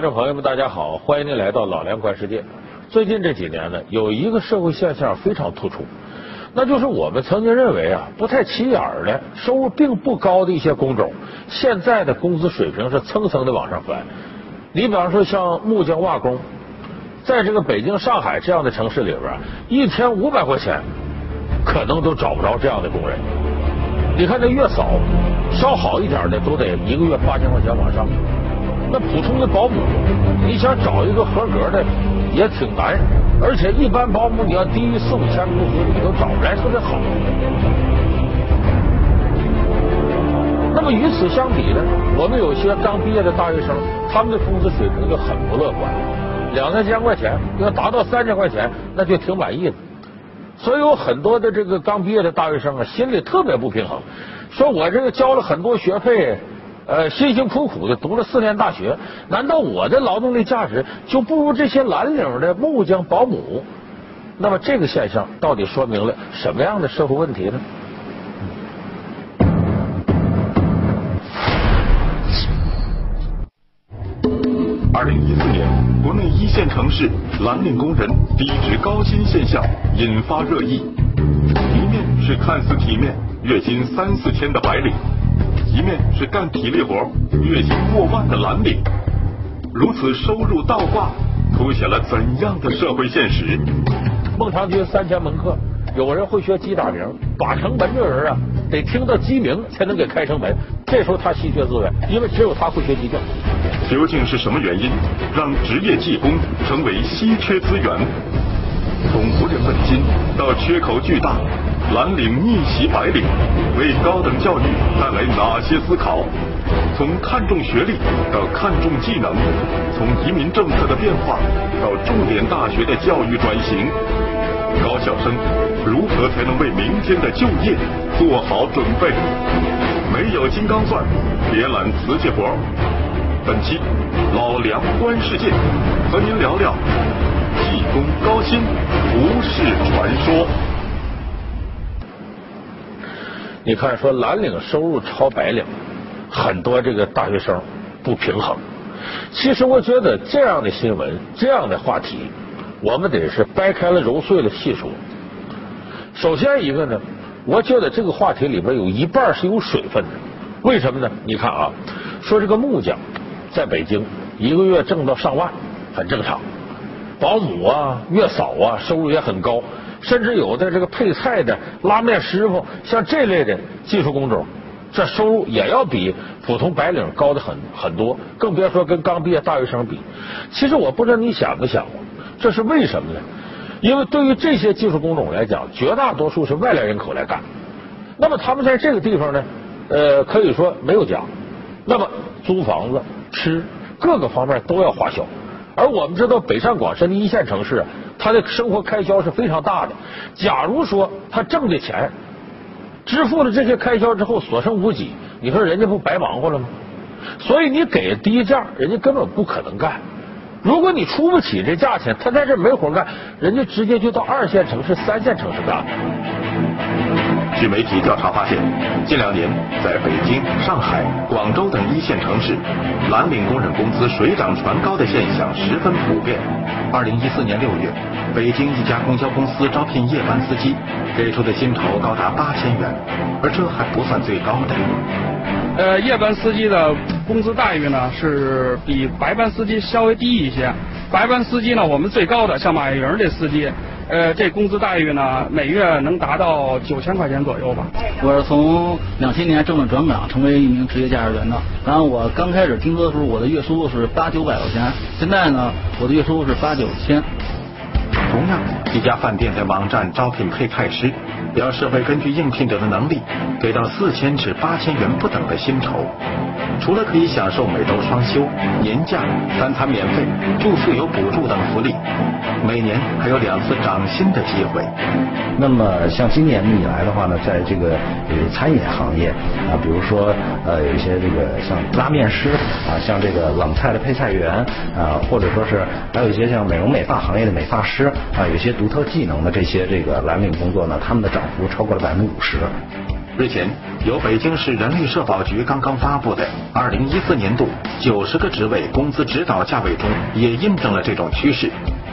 观众朋友们，大家好，欢迎您来到老梁观世界。最近这几年呢，有一个社会现象非常突出，那就是我们曾经认为啊不太起眼的、收入并不高的一些工种，现在的工资水平是蹭蹭的往上翻。你比方说像木匠、瓦工，在这个北京、上海这样的城市里边，一天五百块钱，可能都找不着这样的工人。你看这月嫂，稍好一点的都得一个月八千块钱往上。那普通的保姆，你想找一个合格的也挺难，而且一般保姆你要低于四五千工资，你都找不来特别好。那么与此相比呢，我们有些刚毕业的大学生，他们的工资水平就很不乐观，两三千块钱要达到三千块钱，那就挺满意的。所以有很多的这个刚毕业的大学生啊，心里特别不平衡，说我这个交了很多学费。呃，辛辛苦苦的读了四年大学，难道我的劳动力价值就不如这些蓝领的木匠、保姆？那么这个现象到底说明了什么样的社会问题呢？二零一四年，国内一线城市蓝领工人低职高薪现象引发热议，一面是看似体面、月薪三四千的白领。一面是干体力活、月薪过万的蓝领，如此收入倒挂，凸显了怎样的社会现实？孟尝君三千门课，有人会学鸡打鸣，把城门这人啊，得听到鸡鸣才能给开城门。这时候他稀缺资源，因为只有他会学鸡叫。究竟是什么原因让职业技工成为稀缺资源？从无人问津到缺口巨大。蓝领逆袭白领，为高等教育带来哪些思考？从看重学历到看重技能，从移民政策的变化到重点大学的教育转型，高校生如何才能为明天的就业做好准备？没有金刚钻，别揽瓷器活。本期老梁观世界，和您聊聊技工高薪不是传说。你看，说蓝领收入超白领，很多这个大学生不平衡。其实我觉得这样的新闻、这样的话题，我们得是掰开了揉碎了细说。首先一个呢，我觉得这个话题里边有一半是有水分的。为什么呢？你看啊，说这个木匠在北京一个月挣到上万，很正常。保姆啊、月嫂啊，收入也很高。甚至有的这个配菜的拉面师傅，像这类的技术工种，这收入也要比普通白领高的很很多，更别说跟刚毕业大学生比。其实我不知道你想没想过，这是为什么呢？因为对于这些技术工种来讲，绝大多数是外来人口来干，那么他们在这个地方呢，呃，可以说没有家，那么租房子、吃各个方面都要花销。而我们知道，北上广深的一线城市，他的生活开销是非常大的。假如说他挣的钱支付了这些开销之后所剩无几，你说人家不白忙活了吗？所以你给低价，人家根本不可能干。如果你出不起这价钱，他在这没活干，人家直接就到二线城市、三线城市干。据媒体调查发现，近两年在北京、上海、广州等一线城市，蓝领工人工资水涨船高的现象十分普遍。二零一四年六月，北京一家公交公司招聘夜班司机，给出的薪酬高达八千元，而这还不算最高的。呃，夜班司机的工资待遇呢是比白班司机稍微低一些。白班司机呢，我们最高的像马云这司机。呃，这工资待遇呢，每月能达到九千块钱左右吧。我是从两千年正式转岗成为一名职业驾驶员的。然后我刚开始听说的时候，我的月收入是八九百块钱。现在呢，我的月收入是八九千。同样，一家饭店在网站招聘配菜师，表示会根据应聘者的能力，给到四千至八千元不等的薪酬。除了可以享受每周双休、年假、三餐免费、住宿有补助等福利，每年还有两次涨薪的机会。那么像今年以来的话呢，在这个餐饮行业啊，比如说呃有一些这个像拉面师啊，像这个冷菜的配菜员啊，或者说是还有一些像美容美发行业的美发师啊，有些独特技能的这些这个蓝领工作呢，他们的涨幅超过了百分之五十。日前，由北京市人力社保局刚刚发布的二零一四年度九十个职位工资指导价位中，也印证了这种趋势。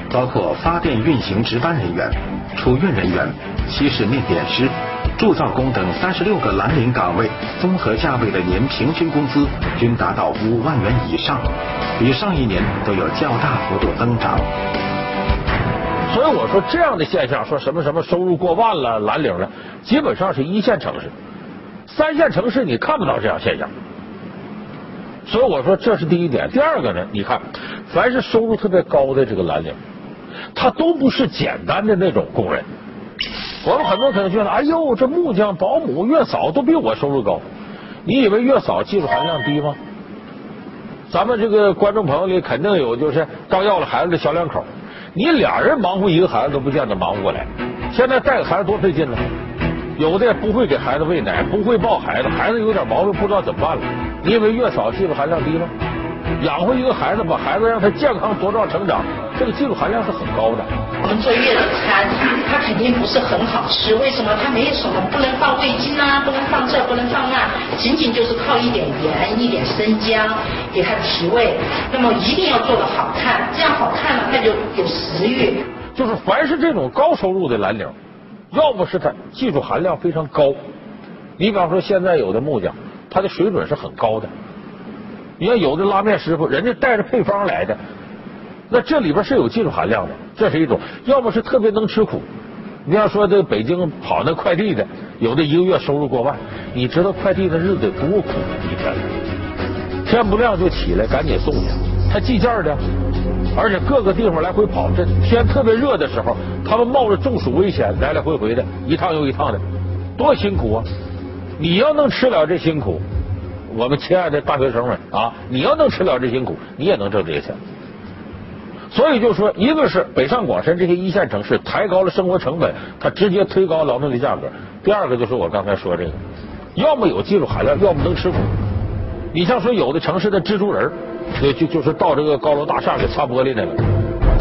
包括发电运行值班人员、储运人员、西式面点师、铸造工等三十六个蓝领岗位，综合价位的年平均工资均达到五万元以上，比上一年都有较大幅度增长。所以我说，这样的现象，说什么什么收入过万了、蓝领了，基本上是一线城市，三线城市你看不到这样现象。所以我说，这是第一点。第二个呢，你看，凡是收入特别高的这个蓝领。他都不是简单的那种工人。我们很多可能觉得，哎呦，这木匠、保姆、月嫂都比我收入高。你以为月嫂技术含量低吗？咱们这个观众朋友里肯定有，就是刚要了孩子的小两口，你俩人忙活一个孩子都不见得忙不过来。现在带个孩子多费劲呢。有的不会给孩子喂奶，不会抱孩子，孩子有点毛病不知道怎么办了。你以为月嫂技术含量低吗？养活一个孩子，把孩子让他健康茁壮成长，这个技术含量是很高的。我们做月子餐，它肯定不是很好吃。为什么？它没有什么，不能放味精啊，不能放这，不能放那，仅仅就是靠一点盐、一点生姜给它提味。那么一定要做的好看，这样好看了，它就有食欲。就是凡是这种高收入的蓝领，要么是他技术含量非常高。你比方说，现在有的木匠，他的水准是很高的。你看有的拉面师傅，人家带着配方来的，那这里边是有技术含量的，这是一种；要么是特别能吃苦。你要说这北京跑那快递的，有的一个月收入过万，你知道快递的日子多苦？一天天不亮就起来赶紧送去，他计件的，而且各个地方来回跑，这天特别热的时候，他们冒着中暑危险来来回回的，一趟又一趟的，多辛苦啊！你要能吃了这辛苦。我们亲爱的大学生们啊，你要能吃了这辛苦，你也能挣这些钱。所以就说，一个是北上广深这些一线城市抬高了生活成本，它直接推高劳动力价格；第二个就是我刚才说这个，要么有技术含量，要么能吃苦。你像说有的城市的蜘蛛人，就就就是到这个高楼大厦给擦玻璃那个，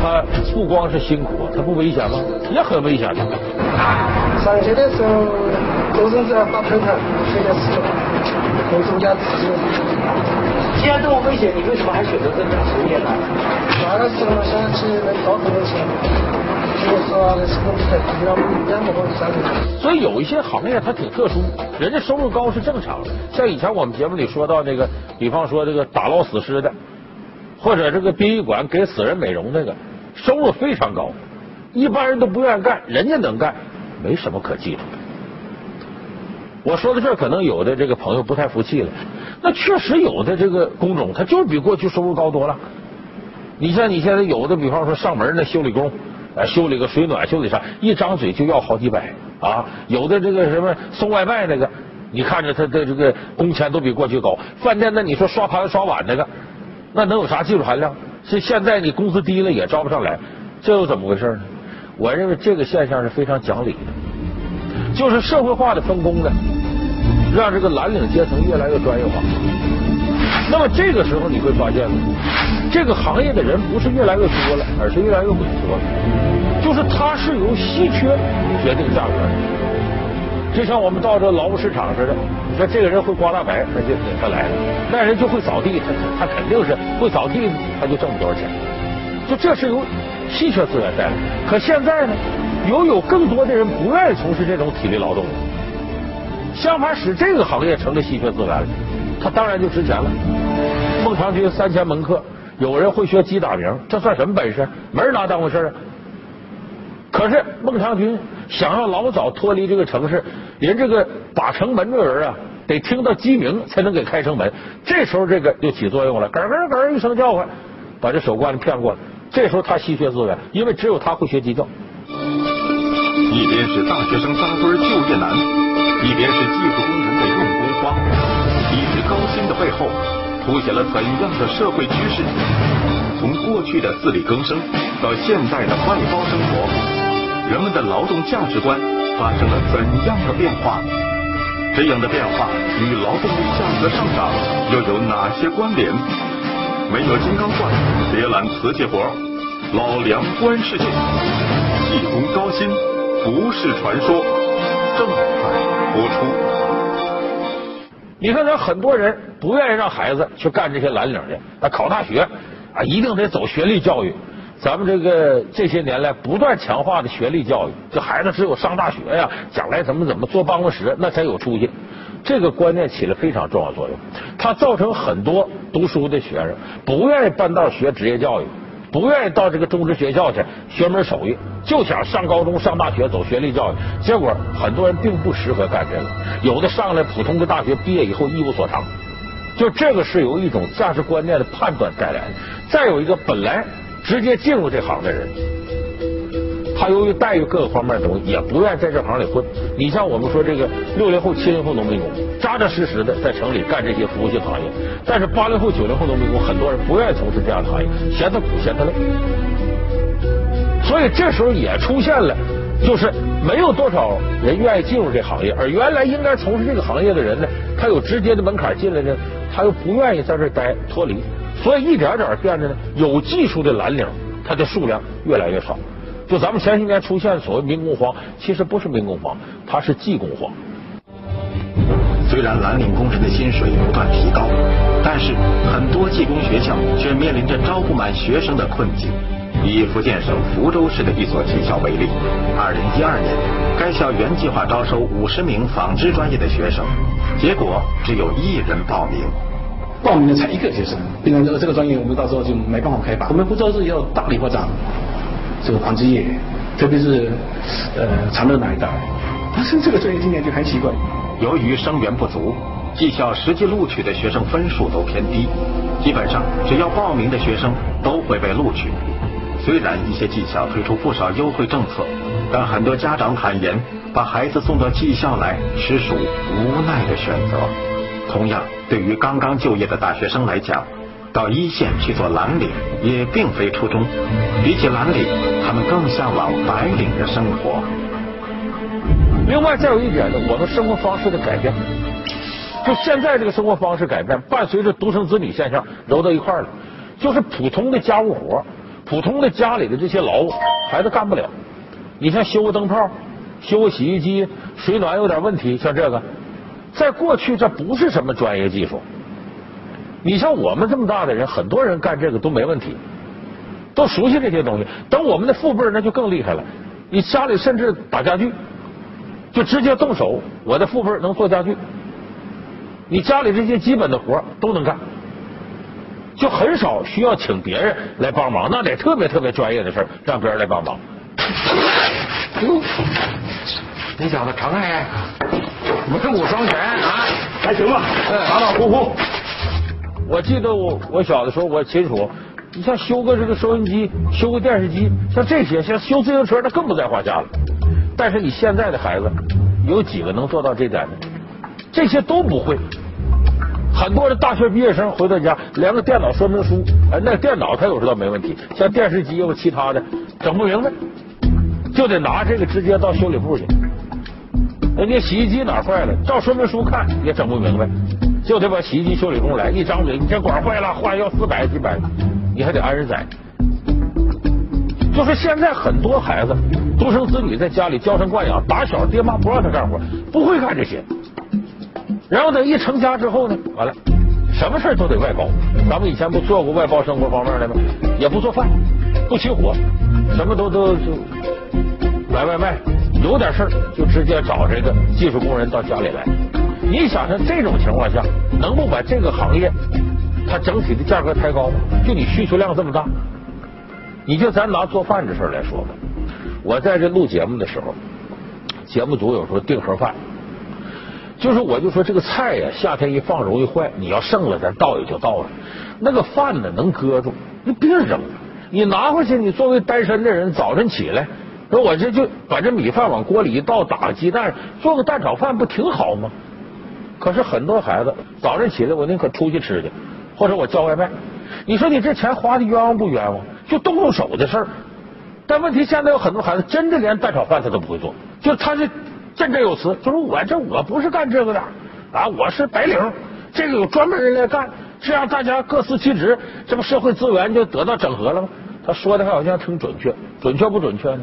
他不光是辛苦，他不危险吗？也很危险的。上学的时候，都是在发头疼，睡在四楼。回家自己。既然这么危险，你为什么还选择这份职业呢？那个时候想起能高很多钱，所以有一些行业它挺特殊，人家收入高是正常的。像以前我们节目里说到那个，比方说这个打捞死尸的，或者这个殡仪馆给死人美容那个，收入非常高，一般人都不愿意干，人家能干，没什么可记住的。我说到这儿，可能有的这个朋友不太服气了。那确实有的这个工种，它就是比过去收入高多了。你像你现在有的，比方说上门那修理工，修理个水暖，修理啥，一张嘴就要好几百啊。有的这个什么送外卖那个，你看着他的这个工钱都比过去高。饭店那你说刷盘子刷碗那个，那能有啥技术含量？是现在你工资低了也招不上来，这又怎么回事呢？我认为这个现象是非常讲理的，就是社会化的分工呢。让这个蓝领阶层越来越专业化。那么这个时候你会发现呢，这个行业的人不是越来越多了，而是越来越萎缩了。就是它是由稀缺决定价格的，就像我们到这劳务市场似的。你说这个人会刮大白，那就他来了；那人就会扫地，他他肯定是会扫地，他就挣不多少钱。就这是由稀缺资源带来的。可现在呢，又有更多的人不愿意从事这种体力劳动了。相反，使这个行业成了稀缺资源了，它当然就值钱了。孟尝君三千门客，有人会学鸡打鸣，这算什么本事？没人拿当回事啊。可是孟尝君想要老早脱离这个城市，连这个把城门的人啊，得听到鸡鸣才能给开城门。这时候这个就起作用了，咯咯咯一声叫唤，把这守关的骗过来。这时候他稀缺资源，因为只有他会学鸡叫。一边是大学生扎堆就业难。一边是技术工人的用工荒，一直高薪的背后，凸显了怎样的社会趋势？从过去的自力更生到现在的外包生活，人们的劳动价值观发生了怎样的变化？这样的变化与劳动力价格上涨又有哪些关联？没有金刚钻，别揽瓷器活，老梁观世界，技工高薪不是传说。正在播出。你看，咱很多人不愿意让孩子去干这些蓝领的，啊，考大学啊，一定得走学历教育。咱们这个这些年来不断强化的学历教育，这孩子只有上大学呀，将来怎么怎么坐办公室，那才有出息。这个观念起了非常重要作用，它造成很多读书的学生不愿意半道学职业教育，不愿意到这个中职学校去学门手艺，就想上高中、上大学走学历教育。结果很多人并不适合干这个，有的上了普通的大学毕业以后一无所长。就这个是由一种价值观念的判断带来的。再有一个本来。直接进入这行的人，他由于待遇各个方面的东西，也不愿意在这行里混。你像我们说这个六零后、七零后农民工，扎扎实实的在城里干这些服务性行业。但是八零后、九零后农民工，很多人不愿意从事这样的行业，嫌他苦，嫌他累。所以这时候也出现了，就是没有多少人愿意进入这行业，而原来应该从事这个行业的人呢，他有直接的门槛进来呢，他又不愿意在这待脱离。所以一点点变得呢，有技术的蓝领，它的数量越来越少。就咱们前些年出现所谓民工荒，其实不是民工荒，它是技工荒。虽然蓝领工人的薪水不断提高，但是很多技工学校却面临着招不满学生的困境。以福建省福州市的一所技校为例，二零一二年，该校原计划招收五十名纺织专业的学生，结果只有一人报名。报名的才一个学生，变成这个这个专业，我们到时候就没办法开办。我们福州是要大力发展这个纺织业，特别是呃长乐那一带。但是这个专业今年就很奇怪，由于生源不足，技校实际录取的学生分数都偏低，基本上只要报名的学生都会被录取。虽然一些技校推出不少优惠政策，但很多家长坦言，把孩子送到技校来实属无奈的选择。同样，对于刚刚就业的大学生来讲，到一线去做蓝领也并非初衷。比起蓝领，他们更向往白领的生活。另外，再有一点呢，我们生活方式的改变，就现在这个生活方式改变，伴随着独生子女现象揉到一块了，就是普通的家务活、普通的家里的这些劳务，孩子干不了。你像修个灯泡、修个洗衣机、水暖有点问题，像这个。在过去，这不是什么专业技术。你像我们这么大的人，很多人干这个都没问题，都熟悉这些东西。等我们的父辈那就更厉害了。你家里甚至打家具，就直接动手。我的父辈能做家具，你家里这些基本的活都能干，就很少需要请别人来帮忙。那得特别特别专业的事让别人来帮忙。你小子成哎！我正武双全啊，还行吧，马马虎虎。我记得我我小的时候我清楚，你像修个这个收音机、修个电视机，像这些，像修自行车，那更不在话下了。但是你现在的孩子有几个能做到这点呢？这些都不会。很多的大学毕业生回到家，连个电脑说明书，哎，那电脑他有时候没问题，像电视机或其他的整不明白，就得拿这个直接到修理部去。人家洗衣机哪坏了？照说明书看也整不明白，就得把洗衣机修理工来一张嘴，你这管坏了，换要四百几百，你还得安人宰。就是现在很多孩子独生子女在家里娇生惯养，打小爹妈不让他干活，不会干这些。然后等一成家之后呢，完了，什么事都得外包。咱们以前不做过外包生活方面的吗？也不做饭，不起火，什么都都就买外卖。有点事儿就直接找这个技术工人到家里来。你想想这种情况下，能不把这个行业它整体的价格抬高吗？就你需求量这么大，你就咱拿做饭这事来说吧。我在这录节目的时候，节目组有时候订盒饭，就是我就说这个菜呀，夏天一放容易坏，你要剩了咱倒也就倒了。那个饭呢能搁住，你别扔，你拿回去，你作为单身的人，早晨起来。说我这就把这米饭往锅里一倒，打个鸡蛋，做个蛋炒饭，不挺好吗？可是很多孩子早上起来，我宁可出去吃去，或者我叫外卖。你说你这钱花的冤枉不冤枉？就动动手的事儿。但问题现在有很多孩子真的连蛋炒饭他都不会做，就他是振振有词，就说我这我不是干这个的啊，我是白领，这个有专门人来干，这样大家各司其职，这不社会资源就得到整合了吗？他说的还好像挺准确，准确不准确呢？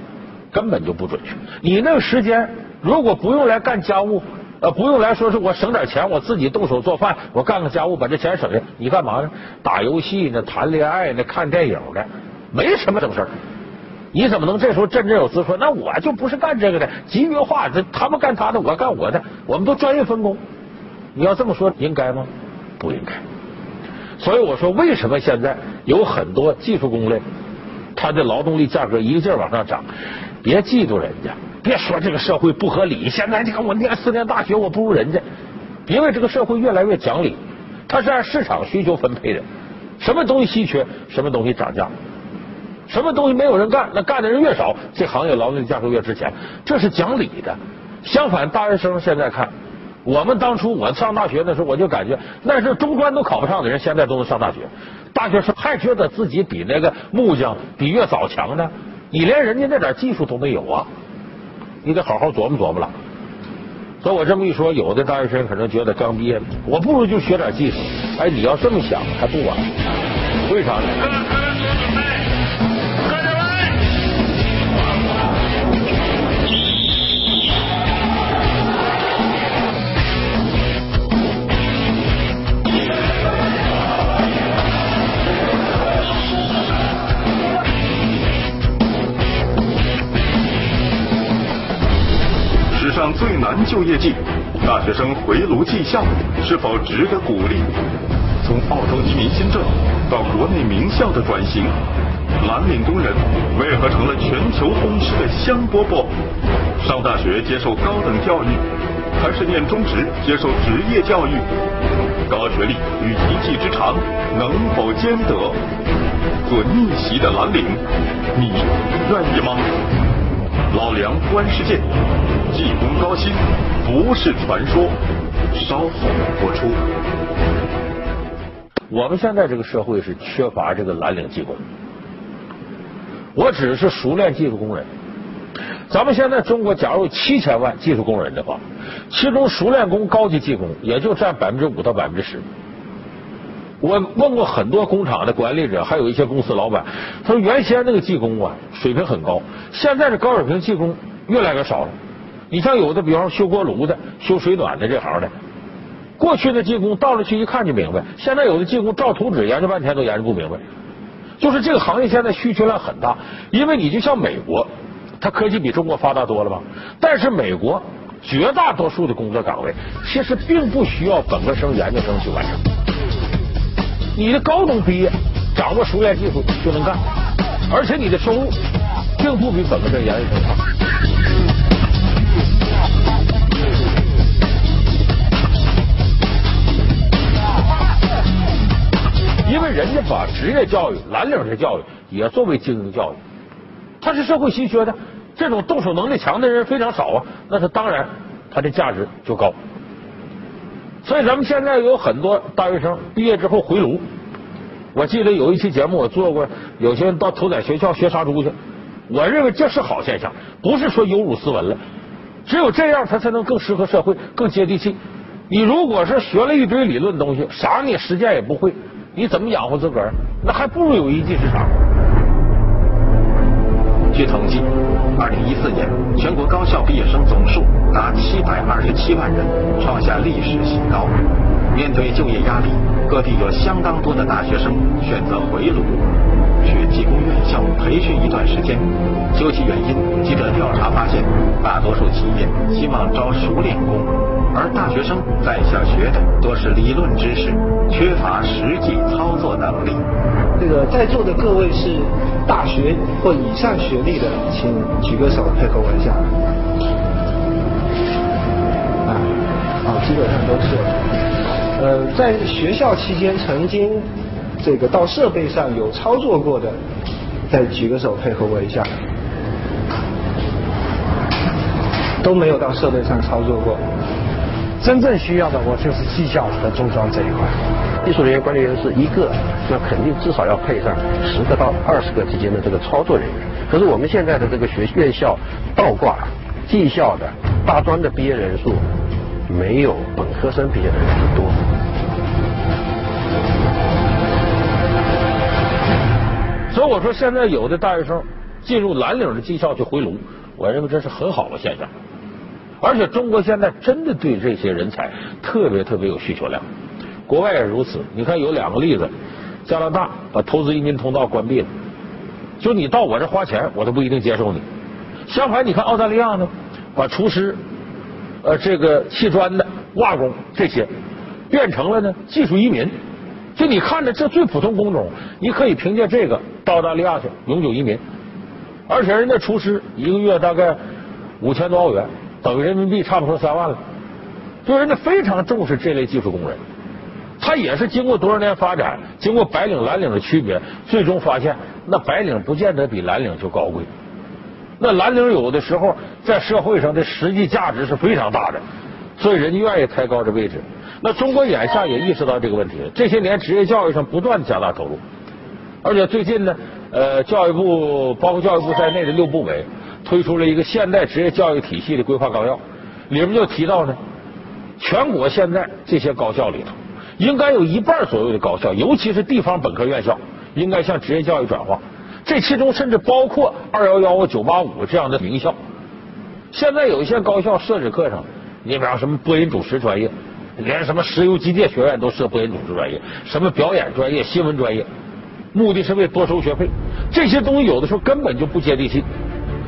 根本就不准确。你那个时间如果不用来干家务，呃，不用来说是我省点钱，我自己动手做饭，我干个家务把这钱省下，你干嘛呢？打游戏呢，谈恋爱呢，看电影呢，没什么正事儿。你怎么能这时候振振有词说，那我就不是干这个的？集约化，这他们干他的，我干我的，我们都专业分工。你要这么说，应该吗？不应该。所以我说，为什么现在有很多技术工类，他的劳动力价格一个劲儿往上涨？别嫉妒人家。别说这个社会不合理，现在你看我念四年大学，我不如人家。因为这个社会越来越讲理，它是按市场需求分配的，什么东西稀缺，什么东西涨价，什么东西没有人干，那干的人越少，这行业劳动力价格越值钱，这是讲理的。相反，大学生现在看，我们当初我上大学的时候，我就感觉那是中专都考不上的人，现在都能上大学。大学生还觉得自己比那个木匠比越早强呢，你连人家那点技术都没有啊。你得好好琢磨琢磨了。所以我这么一说，有的大学生可能觉得刚毕业，我不如就学点技术。哎，你要这么想还不晚。为啥呢？上最难就业季，大学生回炉技校是否值得鼓励？从澳洲移民新政到国内名校的转型，蓝领工人为何成了全球通吃的香饽饽？上大学接受高等教育，还是念中职接受职业教育？高学历与一技之长能否兼得？做逆袭的蓝领，你愿意吗？老梁观世界，技工高薪不是传说。稍后播出。我们现在这个社会是缺乏这个蓝领技工。我只是熟练技术工人。咱们现在中国假如有七千万技术工人的话，其中熟练工、高级技工也就占百分之五到百分之十。我问过很多工厂的管理者，还有一些公司老板，他说原先那个技工啊水平很高，现在这高水平技工越来越少了。你像有的，比方说修锅炉的、修水暖的这行的，过去的技工到了去一看就明白，现在有的技工照图纸研究半天都研究不明白。就是这个行业现在需求量很大，因为你就像美国，它科技比中国发达多了吧？但是美国绝大多数的工作岗位其实并不需要本科生、研究生去完成。你的高中毕业，掌握熟练技术就能干，而且你的收入并不比本科生、研究生差。因为人家把职业教育、蓝领的教育也作为精英教育，它是社会稀缺的，这种动手能力强的人非常少啊，那他当然他的价值就高。所以咱们现在有很多大学生毕业之后回炉。我记得有一期节目我做过，有些人到屠宰学校学杀猪去。我认为这是好现象，不是说有辱斯文了。只有这样，他才能更适合社会，更接地气。你如果是学了一堆理论东西，啥你实践也不会，你怎么养活自个儿？那还不如有一技之长。据统计，二零一四年全国高校毕业生总数达七百二十七万人，创下历史新高。面对就业压力，各地有相当多的大学生选择回炉，去技工院校培训一段时间。究其原因，记者调查发现，大多数企业希望招熟练工，而大学生在校学的多是理论知识，缺乏实际操作能力。这个在座的各位是大学或以上学历的，请举个手配合我一下。啊，啊，基本上都是。呃，在学校期间曾经这个到设备上有操作过的，再举个手配合我一下。都没有到设备上操作过。真正需要的，我就是技校和中装这一块。技术人员、管理员是一个，那肯定至少要配上十个到二十个之间的这个操作人员。可是我们现在的这个学院校倒挂，技校的大专的毕业人数没有本科生毕业的人数多。所以我说，现在有的大学生进入蓝领的技校去回炉，我认为这是很好的现象。而且中国现在真的对这些人才特别特别有需求量，国外也如此。你看有两个例子，加拿大把投资移民通道关闭了，就你到我这花钱，我都不一定接受你。相反，你看澳大利亚呢，把厨师、呃这个砌砖的、瓦工这些变成了呢技术移民。就你看着这最普通工种，你可以凭借这个到澳大利亚去永久移民，而且人家厨师一个月大概五千多澳元，等于人民币差不多三万了。就人家非常重视这类技术工人，他也是经过多少年发展，经过白领蓝领的区别，最终发现那白领不见得比蓝领就高贵。那蓝领有的时候在社会上的实际价值是非常大的，所以人家愿意抬高这位置。那中国眼下也意识到这个问题，这些年职业教育上不断加大投入，而且最近呢，呃，教育部包括教育部在内的六部委推出了一个现代职业教育体系的规划纲要，里面就提到呢，全国现在这些高校里头，应该有一半左右的高校，尤其是地方本科院校，应该向职业教育转化，这其中甚至包括二幺幺、九八五这样的名校。现在有一些高校设置课程，你比方什么播音主持专业。连什么石油机电学院都设播音主持专业，什么表演专业、新闻专业，目的是为多收学费。这些东西有的时候根本就不接地气。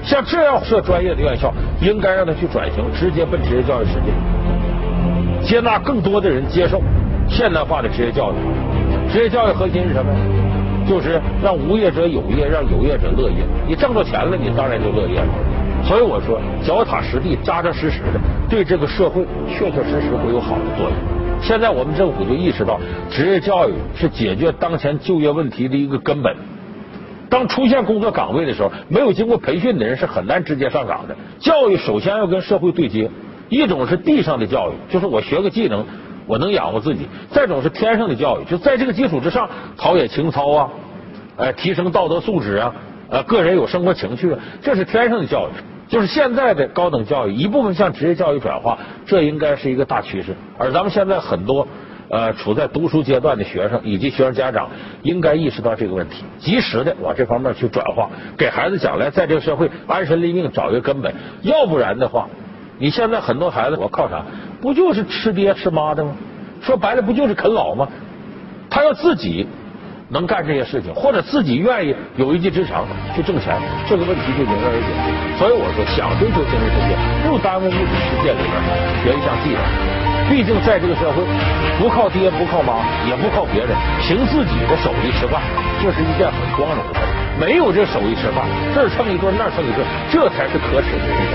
像这样设专业的院校，应该让他去转型，直接奔职业教育世界，接纳更多的人接受现代化的职业教育。职业教育核心是什么？就是让无业者有业，让有业者乐业。你挣着钱了，你当然就乐业了。所以我说，脚踏实地、扎扎实实的，对这个社会确确实实会有好的作用。现在我们政府就意识到，职业教育是解决当前就业问题的一个根本。当出现工作岗位的时候，没有经过培训的人是很难直接上岗的。教育首先要跟社会对接，一种是地上的教育，就是我学个技能，我能养活自己；再一种是天上的教育，就在这个基础之上，陶冶情操啊，哎，提升道德素质啊，呃，个人有生活情趣啊，这是天上的教育。就是现在的高等教育一部分向职业教育转化，这应该是一个大趋势。而咱们现在很多呃处在读书阶段的学生以及学生家长，应该意识到这个问题，及时的往这方面去转化，给孩子将来在这个社会安身立命找一个根本。要不然的话，你现在很多孩子我靠啥？不就是吃爹吃妈的吗？说白了不就是啃老吗？他要自己。能干这些事情，或者自己愿意有一技之长去挣钱，这个问题就迎刃而解。所以我说，想追求精神世界，不耽误物质世界里边学一项技能。毕竟在这个社会，不靠爹，不靠妈，也不靠别人，凭自己的手艺吃饭，这是一件很光荣的事。没有这手艺吃饭，这儿蹭一顿，那儿蹭一顿，这才是可耻的人生。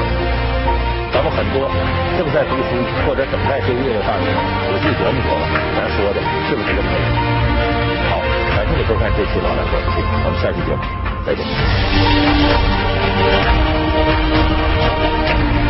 咱们很多正在读书或者等待就业的大学，仔细琢磨琢磨，咱说的是不是这么回事？感谢你收看这期《老梁说》，我们下期节目再见。